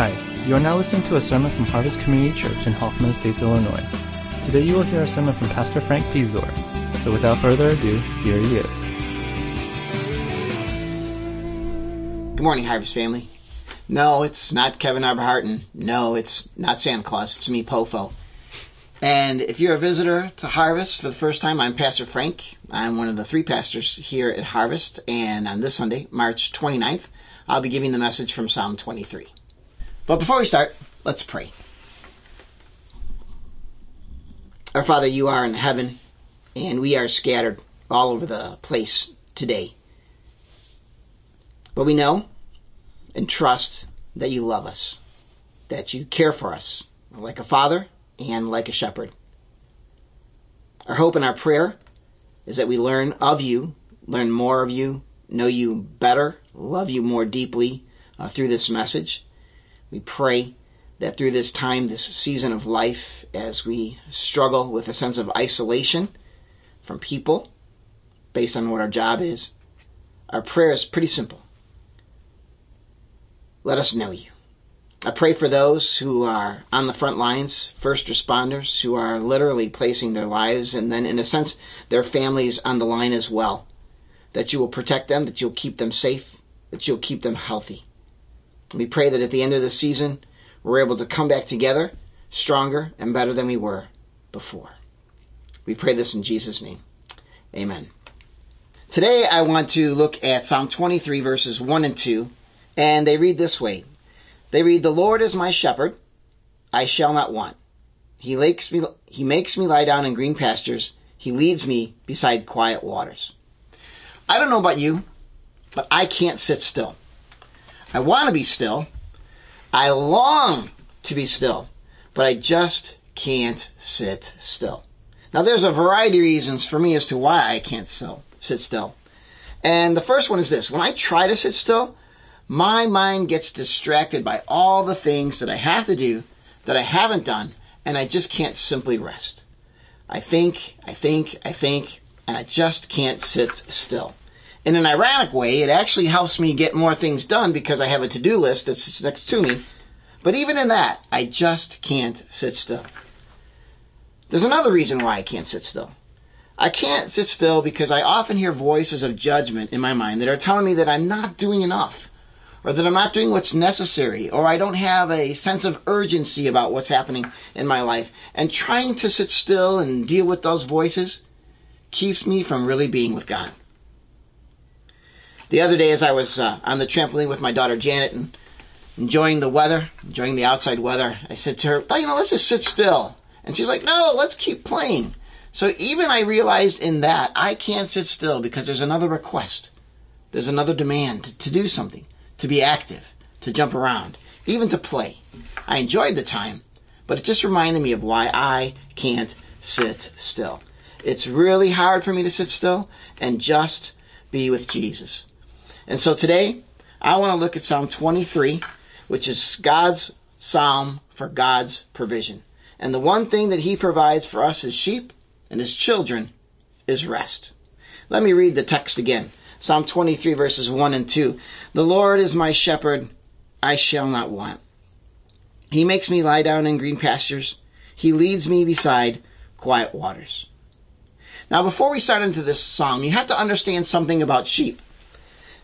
Hi, you are now listening to a sermon from Harvest Community Church in Hoffman Estates, Illinois. Today you will hear a sermon from Pastor Frank Pizor. So without further ado, here he is. Good morning, Harvest family. No, it's not Kevin Arberharten. No, it's not Santa Claus. It's me, Pofo. And if you're a visitor to Harvest for the first time, I'm Pastor Frank. I'm one of the three pastors here at Harvest. And on this Sunday, March 29th, I'll be giving the message from Psalm 23. But before we start, let's pray. Our Father, you are in heaven, and we are scattered all over the place today. But we know and trust that you love us, that you care for us like a father and like a shepherd. Our hope and our prayer is that we learn of you, learn more of you, know you better, love you more deeply uh, through this message. We pray that through this time, this season of life, as we struggle with a sense of isolation from people based on what our job is, our prayer is pretty simple. Let us know you. I pray for those who are on the front lines, first responders, who are literally placing their lives and then, in a sense, their families on the line as well. That you will protect them, that you'll keep them safe, that you'll keep them healthy. We pray that at the end of the season, we're able to come back together stronger and better than we were before. We pray this in Jesus' name. Amen. Today I want to look at Psalm 23 verses 1 and 2, and they read this way. They read, The Lord is my shepherd, I shall not want. He makes me, he makes me lie down in green pastures. He leads me beside quiet waters. I don't know about you, but I can't sit still. I want to be still. I long to be still, but I just can't sit still. Now, there's a variety of reasons for me as to why I can't still, sit still. And the first one is this when I try to sit still, my mind gets distracted by all the things that I have to do that I haven't done, and I just can't simply rest. I think, I think, I think, and I just can't sit still. In an ironic way, it actually helps me get more things done because I have a to-do list that sits next to me. But even in that, I just can't sit still. There's another reason why I can't sit still. I can't sit still because I often hear voices of judgment in my mind that are telling me that I'm not doing enough, or that I'm not doing what's necessary, or I don't have a sense of urgency about what's happening in my life. And trying to sit still and deal with those voices keeps me from really being with God. The other day, as I was uh, on the trampoline with my daughter Janet and enjoying the weather, enjoying the outside weather, I said to her, you know, let's just sit still. And she's like, no, let's keep playing. So even I realized in that, I can't sit still because there's another request. There's another demand to, to do something, to be active, to jump around, even to play. I enjoyed the time, but it just reminded me of why I can't sit still. It's really hard for me to sit still and just be with Jesus. And so today, I want to look at Psalm 23, which is God's psalm for God's provision. And the one thing that he provides for us as sheep and as children is rest. Let me read the text again. Psalm 23 verses 1 and 2. The Lord is my shepherd, I shall not want. He makes me lie down in green pastures. He leads me beside quiet waters. Now before we start into this psalm, you have to understand something about sheep.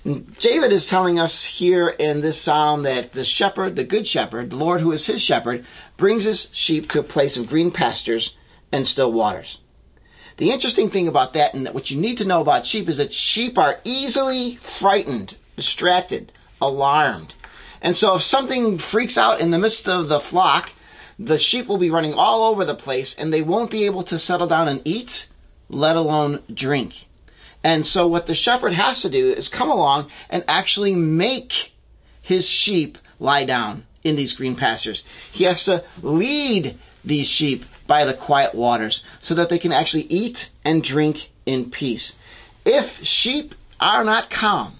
David is telling us here in this psalm that the shepherd, the good shepherd, the Lord who is his shepherd, brings his sheep to a place of green pastures and still waters. The interesting thing about that and that what you need to know about sheep is that sheep are easily frightened, distracted, alarmed. And so if something freaks out in the midst of the flock, the sheep will be running all over the place and they won't be able to settle down and eat, let alone drink. And so what the shepherd has to do is come along and actually make his sheep lie down in these green pastures. He has to lead these sheep by the quiet waters so that they can actually eat and drink in peace. If sheep are not calm,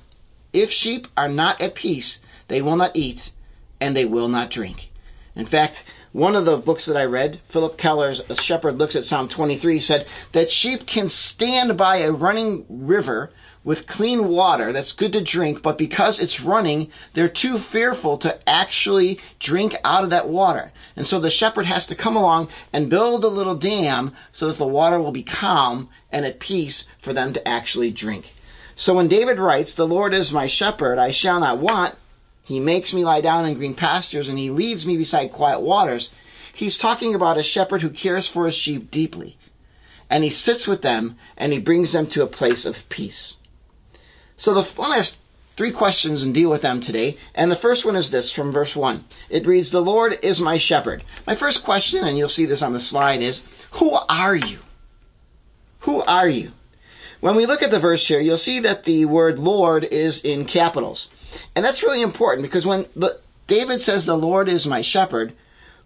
if sheep are not at peace, they will not eat and they will not drink. In fact, one of the books that I read, Phillip Keller's A Shepherd Looks at Psalm 23, said that sheep can stand by a running river with clean water that's good to drink, but because it's running, they're too fearful to actually drink out of that water. And so the shepherd has to come along and build a little dam so that the water will be calm and at peace for them to actually drink. So when David writes, The Lord is my shepherd, I shall not want, he makes me lie down in green pastures and he leads me beside quiet waters. He's talking about a shepherd who cares for his sheep deeply. And he sits with them and he brings them to a place of peace. So the one ask three questions and deal with them today. And the first one is this from verse 1. It reads, The Lord is my shepherd. My first question, and you'll see this on the slide, is Who are you? Who are you? When we look at the verse here, you'll see that the word Lord is in capitals. And that's really important because when the, David says the Lord is my shepherd,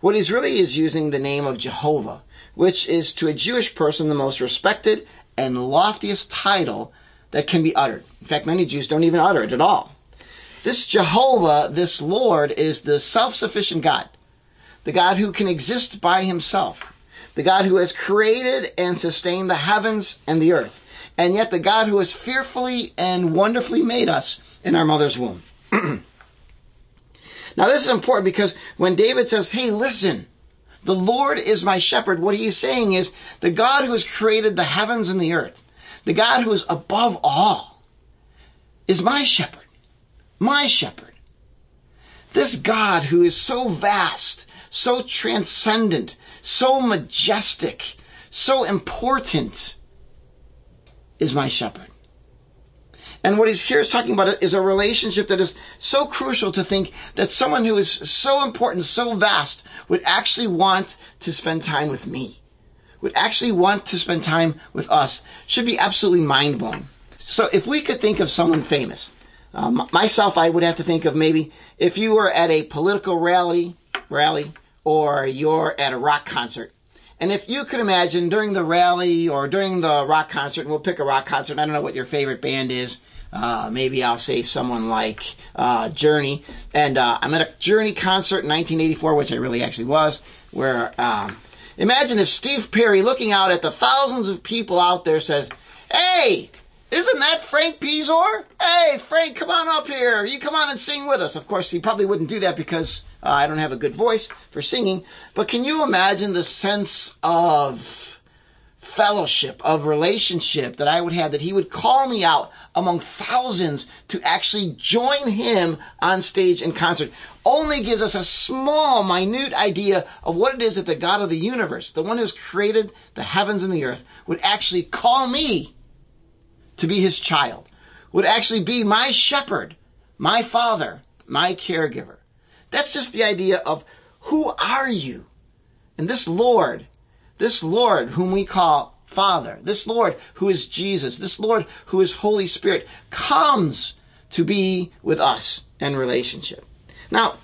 what he's really is using the name of Jehovah, which is to a Jewish person the most respected and loftiest title that can be uttered. In fact, many Jews don't even utter it at all. This Jehovah, this Lord, is the self-sufficient God, the God who can exist by himself, the God who has created and sustained the heavens and the earth, and yet the God who has fearfully and wonderfully made us in our mother's womb. now, this is important because when David says, Hey, listen, the Lord is my shepherd, what he's saying is the God who has created the heavens and the earth, the God who is above all, is my shepherd. My shepherd. This God who is so vast, so transcendent, so majestic, so important, is my shepherd. And what he's here is talking about is a relationship that is so crucial to think that someone who is so important, so vast, would actually want to spend time with me, would actually want to spend time with us, should be absolutely mind blowing. So if we could think of someone famous, um, myself, I would have to think of maybe if you were at a political rally, rally, or you're at a rock concert, and if you could imagine during the rally or during the rock concert, and we'll pick a rock concert, I don't know what your favorite band is, uh, maybe I'll say someone like uh, Journey. And uh, I'm at a Journey concert in 1984, which I really actually was, where um, imagine if Steve Perry, looking out at the thousands of people out there, says, Hey, isn't that Frank Pizor? Hey, Frank, come on up here. You come on and sing with us. Of course, he probably wouldn't do that because uh, I don't have a good voice for singing. But can you imagine the sense of fellowship, of relationship that I would have, that he would call me out among thousands to actually join him on stage in concert, only gives us a small, minute idea of what it is that the God of the universe, the one who's created the heavens and the earth, would actually call me to be his child, would actually be my shepherd, my father, my caregiver. That's just the idea of who are you? And this Lord this Lord, whom we call Father, this Lord who is Jesus, this Lord who is Holy Spirit, comes to be with us in relationship. Now,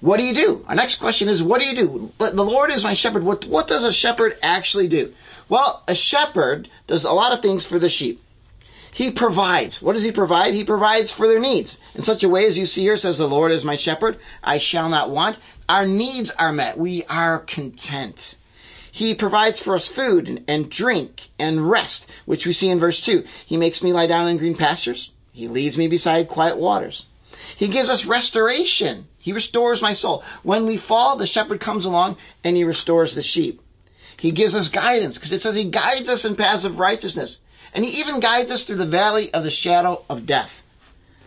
what do you do? Our next question is, what do you do? The Lord is my shepherd. What, what does a shepherd actually do? Well, a shepherd does a lot of things for the sheep. He provides. What does he provide? He provides for their needs. In such a way as you see here, says the Lord is my shepherd, I shall not want. Our needs are met. We are content. He provides for us food and, drink and rest, which we see in verse 2. He makes me lie down in green pastures. He leads me beside quiet waters. He gives us restoration. He restores my soul. When we fall, the shepherd comes along and he restores the sheep. He gives us guidance because it says he guides us in paths of righteousness. And he even guides us through the valley of the shadow of death.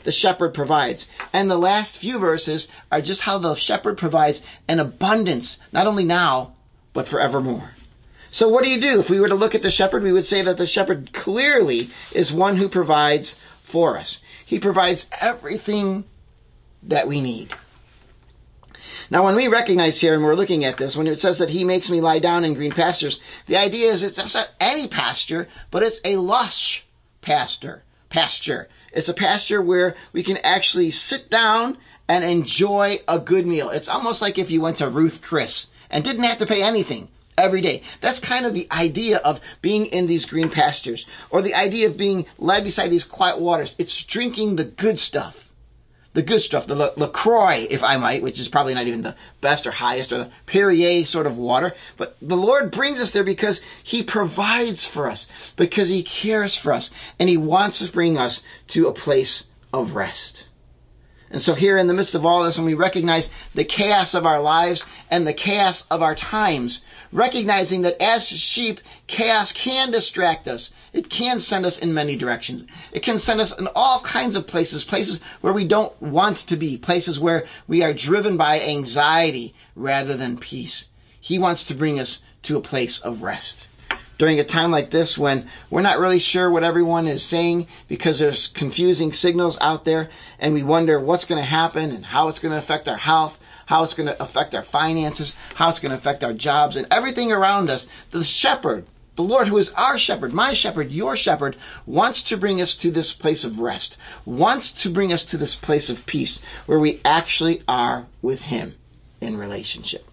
The shepherd provides. And the last few verses are just how the shepherd provides an abundance, not only now, but forevermore. So what do you do? If we were to look at the shepherd, we would say that the shepherd clearly is one who provides for us. He provides everything that we need. Now, when we recognize here, and we're looking at this, when it says that he makes me lie down in green pastures, the idea is it's not any pasture, but it's a lush pasture. Pasture. It's a pasture where we can actually sit down and enjoy a good meal. It's almost like if you went to Ruth Chris and didn't have to pay anything every day. That's kind of the idea of being in these green pastures or the idea of being led beside these quiet waters. It's drinking the good stuff, the good stuff, the La- LaCroix, if I might, which is probably not even the best or highest or the Perrier sort of water. But the Lord brings us there because He provides for us, because He cares for us, and He wants to bring us to a place of rest. And so here in the midst of all this, when we recognize the chaos of our lives and the chaos of our times, recognizing that as sheep, chaos can distract us. It can send us in many directions. It can send us in all kinds of places, places where we don't want to be, places where we are driven by anxiety rather than peace. He wants to bring us to a place of rest during a time like this when we're not really sure what everyone is saying because there's confusing signals out there and we wonder what's going to happen and how it's going to affect our health, how it's going to affect our finances, how it's going to affect our jobs and everything around us. The shepherd, the Lord who is our shepherd, my shepherd, your shepherd, wants to bring us to this place of rest, wants to bring us to this place of peace where we actually are with him in relationship.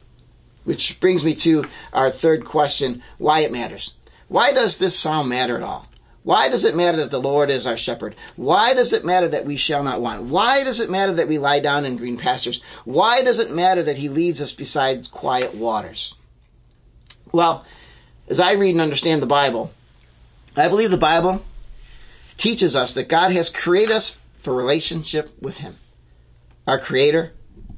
Which brings me to our third question, why it matters. Why does this psalm matter at all? Why does it matter that the Lord is our shepherd? Why does it matter that we shall not want? Why does it matter that we lie down in green pastures? Why does it matter that he leads us beside quiet waters? Well, as I read and understand the Bible, I believe the Bible teaches us that God has created us for relationship with him. Our creator,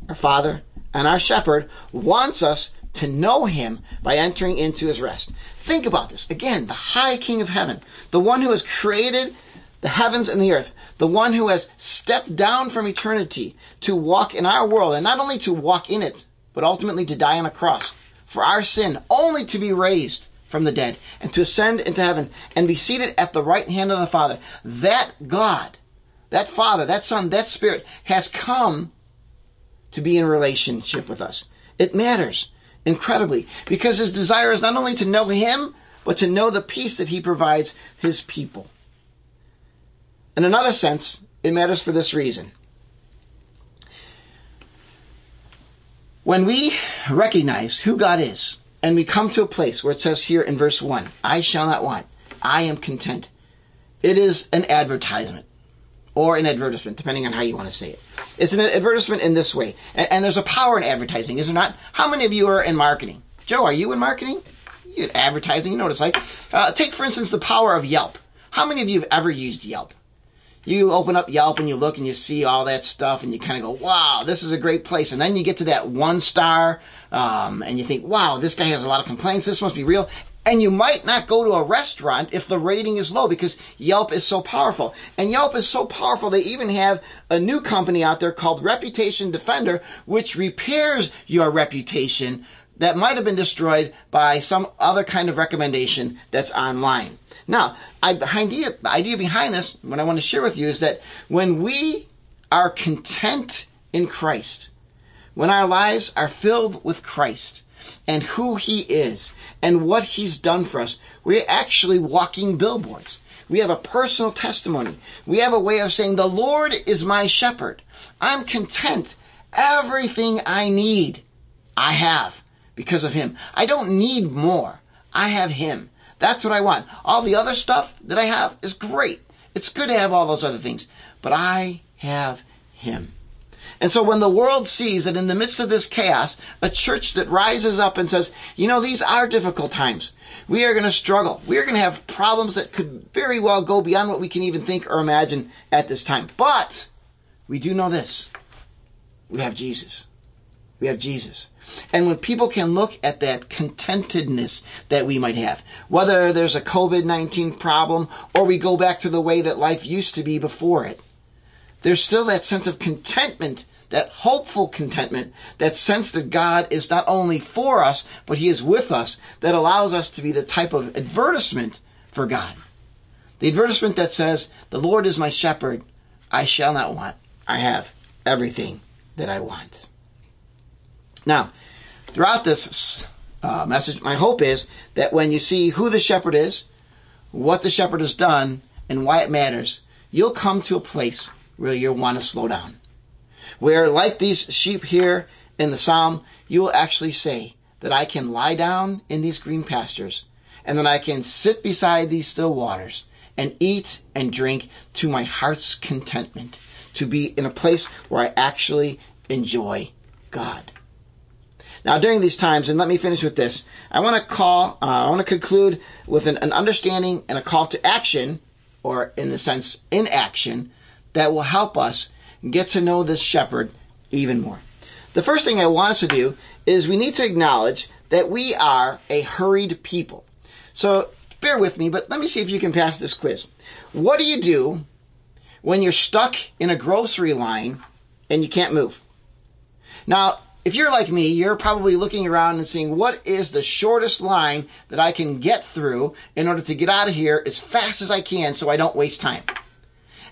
our father, and our shepherd wants us to know him by entering into his rest. Think about this. Again, the high king of heaven, the one who has created the heavens and the earth, the one who has stepped down from eternity to walk in our world, and not only to walk in it, but ultimately to die on a cross for our sin, only to be raised from the dead and to ascend into heaven and be seated at the right hand of the Father. That God, that Father, that Son, that Spirit has come to be in relationship with us. It matters incredibly because his desire is not only to know him, but to know the peace that he provides his people. In another sense, it matters for this reason. When we recognize who God is, and we come to a place where it says here in verse 1, I shall not want, I am content, it is an advertisement or an advertisement, depending on how you want to say it. It's an advertisement in this way. And, and, there's a power in advertising, is there not? How many of you are in marketing? Joe, are you in marketing? You advertising, you know what it's like. Uh, take, for instance, the power of Yelp. How many of you have ever used Yelp? You open up Yelp and you look and you see all that stuff and you kind of go, wow, this is a great place. And then you get to that one star, um, and you think, wow, this guy has a lot of complaints. This must be real. And you might not go to a restaurant if the rating is low because Yelp is so powerful. And Yelp is so powerful, they even have a new company out there called Reputation Defender, which repairs your reputation that might have been destroyed by some other kind of recommendation that's online. Now, I, idea, the idea behind this, what I want to share with you is that when we are content in Christ, when our lives are filled with Christ, and who he is and what he's done for us. We're actually walking billboards. We have a personal testimony. We have a way of saying, the Lord is my shepherd. I'm content. Everything I need, I have because of him. I don't need more. I have him. That's what I want. All the other stuff that I have is great. It's good to have all those other things, but I have him. And so when the world sees that in the midst of this chaos, a church that rises up and says, you know, these are difficult times. We are going to struggle. We are going to have problems that could very well go beyond what we can even think or imagine at this time. But we do know this. We have Jesus. We have Jesus. And when people can look at that contentedness that we might have, whether there's a COVID-19 problem or we go back to the way that life used to be before it, there's still that sense of contentment that hopeful contentment, that sense that God is not only for us, but He is with us, that allows us to be the type of advertisement for God. The advertisement that says, The Lord is my shepherd, I shall not want. I have everything that I want. Now, throughout this uh, message, my hope is that when you see who the shepherd is, what the shepherd has done, and why it matters, you'll come to a place where you'll want to slow down where, like these sheep here in the psalm, you will actually say that I can lie down in these green pastures and that I can sit beside these still waters and eat and drink to my heart's contentment, to be in a place where I actually enjoy God. Now, during these times, and let me finish with this, I want to call, uh, I want to conclude with an, an understanding and a call to action, or in a sense, inaction, that will help us get to know this shepherd even more. The first thing I want us to do is we need to acknowledge that we are a hurried people. So bear with me, but let me see if you can pass this quiz. What do you do when you're stuck in a grocery line and you can't move? Now, if you're like me, you're probably looking around and seeing what is the shortest line that I can get through in order to get out of here as fast as I can so I don't waste time.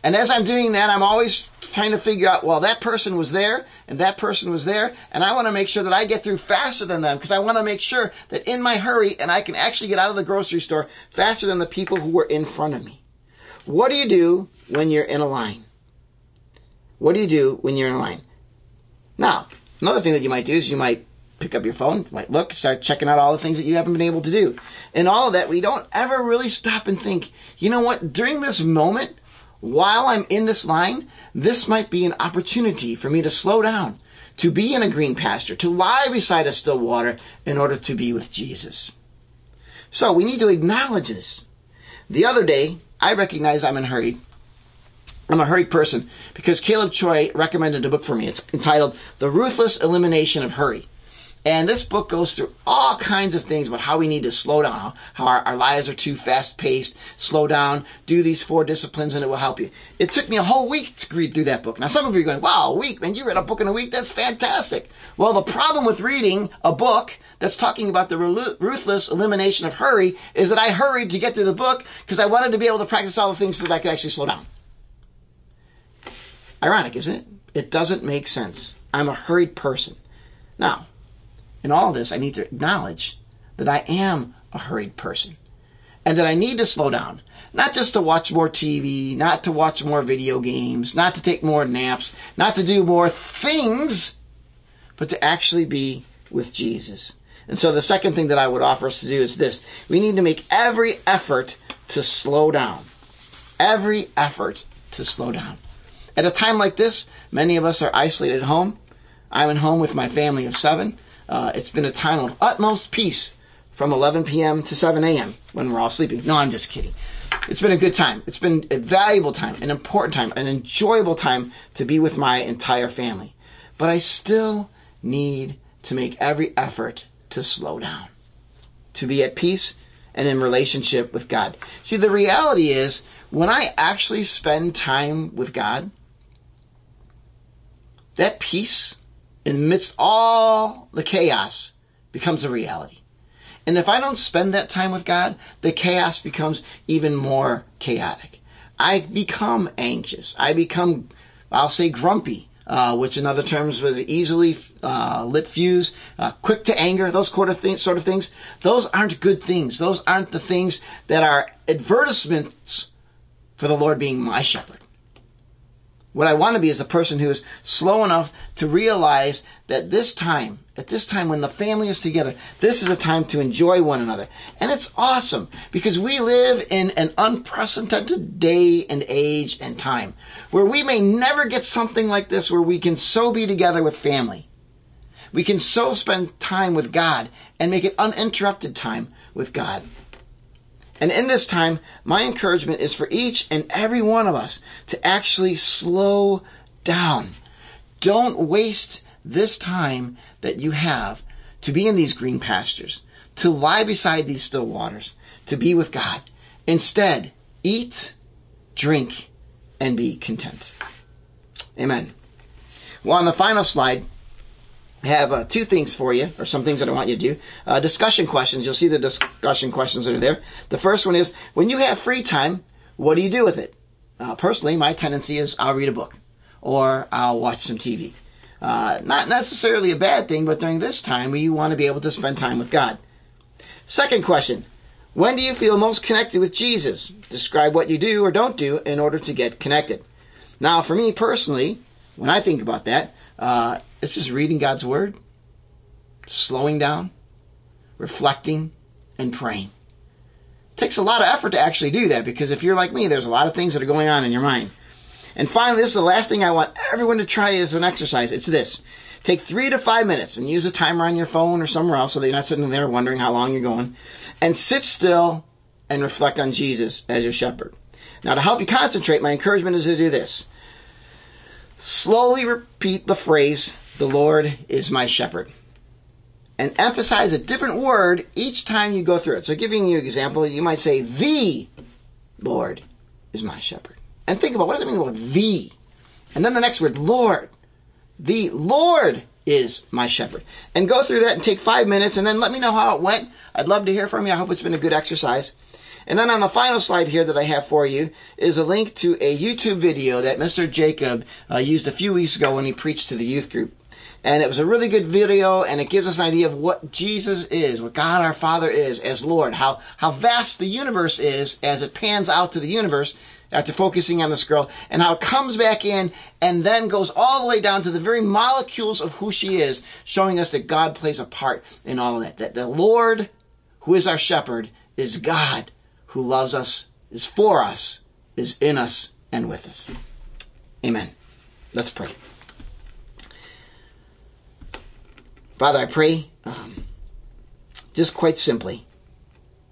And as I'm doing that, I'm always trying to figure out, well, that person was there and that person was there. And I want to make sure that I get through faster than them because I want to make sure that in my hurry and I can actually get out of the grocery store faster than the people who were in front of me. What do you do when you're in a line? What do you do when you're in a line? Now, another thing that you might do is you might pick up your phone, might look, start checking out all the things that you haven't been able to do. And all of that, we don't ever really stop and think, you know what, during this moment, while I'm in this line, this might be an opportunity for me to slow down, to be in a green pasture, to lie beside a still water in order to be with Jesus. So we need to acknowledge this. The other day, I recognize I'm in a hurry. I'm a hurried person because Caleb Choi recommended a book for me. It's entitled The Ruthless Elimination of Hurry. And this book goes through all kinds of things about how we need to slow down, how our, our lives are too fast paced, slow down, do these four disciplines and it will help you. It took me a whole week to read through that book. Now some of you are going, wow, a week, man, you read a book in a week? That's fantastic. Well, the problem with reading a book that's talking about the ruthless elimination of hurry is that I hurried to get through the book because I wanted to be able to practice all the things so that I could actually slow down. Ironic, isn't it? It doesn't make sense. I'm a hurried person. Now, in all this, I need to acknowledge that I am a hurried person and that I need to slow down. Not just to watch more TV, not to watch more video games, not to take more naps, not to do more things, but to actually be with Jesus. And so the second thing that I would offer us to do is this. We need to make every effort to slow down. Every effort to slow down. At a time like this, many of us are isolated at home. I'm at home with my family of seven. Uh, it's been a time of utmost peace from 11 p.m. to 7 a.m. when we're all sleeping. No, I'm just kidding. It's been a good time. It's been a valuable time, an important time, an enjoyable time to be with my entire family. But I still need to make every effort to slow down, to be at peace and in relationship with God. See, the reality is when I actually spend time with God, that peace amidst all the chaos becomes a reality. And if I don't spend that time with God, the chaos becomes even more chaotic. I become anxious. I become, I'll say, grumpy, uh, which in other terms was easily uh, lit fuse, uh, quick to anger, those sort of, things, sort of things. Those aren't good things. Those aren't the things that are advertisements for the Lord being my shepherd. What I want to be is a person who is slow enough to realize that this time, at this time when the family is together, this is a time to enjoy one another. And it's awesome because we live in an unprecedented day and age and time where we may never get something like this where we can so be together with family. We can so spend time with God and make it uninterrupted time with God. And in this time, my encouragement is for each and every one of us to actually slow down. Don't waste this time that you have to be in these green pastures, to lie beside these still waters, to be with God. Instead, eat, drink, and be content. Amen. Well, on the final slide, have uh, two things for you, or some things that I want you to do. Uh, discussion questions. You'll see the discussion questions that are there. The first one is, when you have free time, what do you do with it? Uh, personally, my tendency is I'll read a book, or I'll watch some TV. Uh, not necessarily a bad thing, but during this time, we want to be able to spend time with God. Second question. When do you feel most connected with Jesus? Describe what you do or don't do in order to get connected. Now, for me personally, when I think about that, uh, it's just reading God's Word, slowing down, reflecting, and praying. It takes a lot of effort to actually do that because if you're like me, there's a lot of things that are going on in your mind. And finally, this is the last thing I want everyone to try as an exercise. It's this. Take three to five minutes and use a timer on your phone or somewhere else so that you're not sitting there wondering how long you're going. And sit still and reflect on Jesus as your shepherd. Now, to help you concentrate, my encouragement is to do this. Slowly repeat the phrase, the Lord is my shepherd. And emphasize a different word each time you go through it. So giving you an example, you might say, the Lord is my shepherd. And think about what does it mean about the? And then the next word, Lord. The Lord is my shepherd. And go through that and take five minutes and then let me know how it went. I'd love to hear from you. I hope it's been a good exercise. And then on the final slide here that I have for you is a link to a YouTube video that Mr. Jacob uh, used a few weeks ago when he preached to the youth group. And it was a really good video and it gives us an idea of what Jesus is, what God our Father is as Lord, how, how vast the universe is as it pans out to the universe after focusing on this girl and how it comes back in and then goes all the way down to the very molecules of who she is, showing us that God plays a part in all of that. That the Lord, who is our shepherd, is God who loves us, is for us, is in us, and with us. Amen. Let's pray. Father, I pray, um, just quite simply,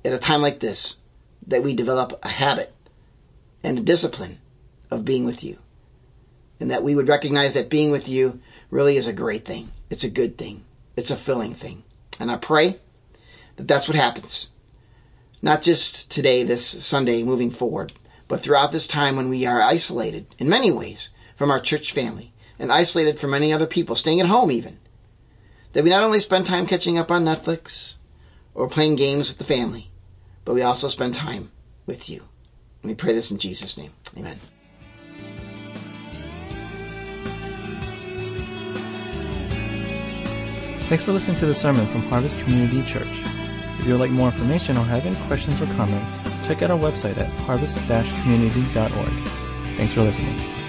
at a time like this, that we develop a habit and a discipline of being with you. And that we would recognize that being with you really is a great thing. It's a good thing. It's a filling thing. And I pray that that's what happens not just today, this Sunday, moving forward, but throughout this time when we are isolated in many ways from our church family and isolated from many other people, staying at home even. That we not only spend time catching up on Netflix or playing games with the family, but we also spend time with you. And we pray this in Jesus' name. Amen. Thanks for listening to the sermon from Harvest Community Church. If you would like more information or have any questions or comments, check out our website at harvest-community.org. Thanks for listening.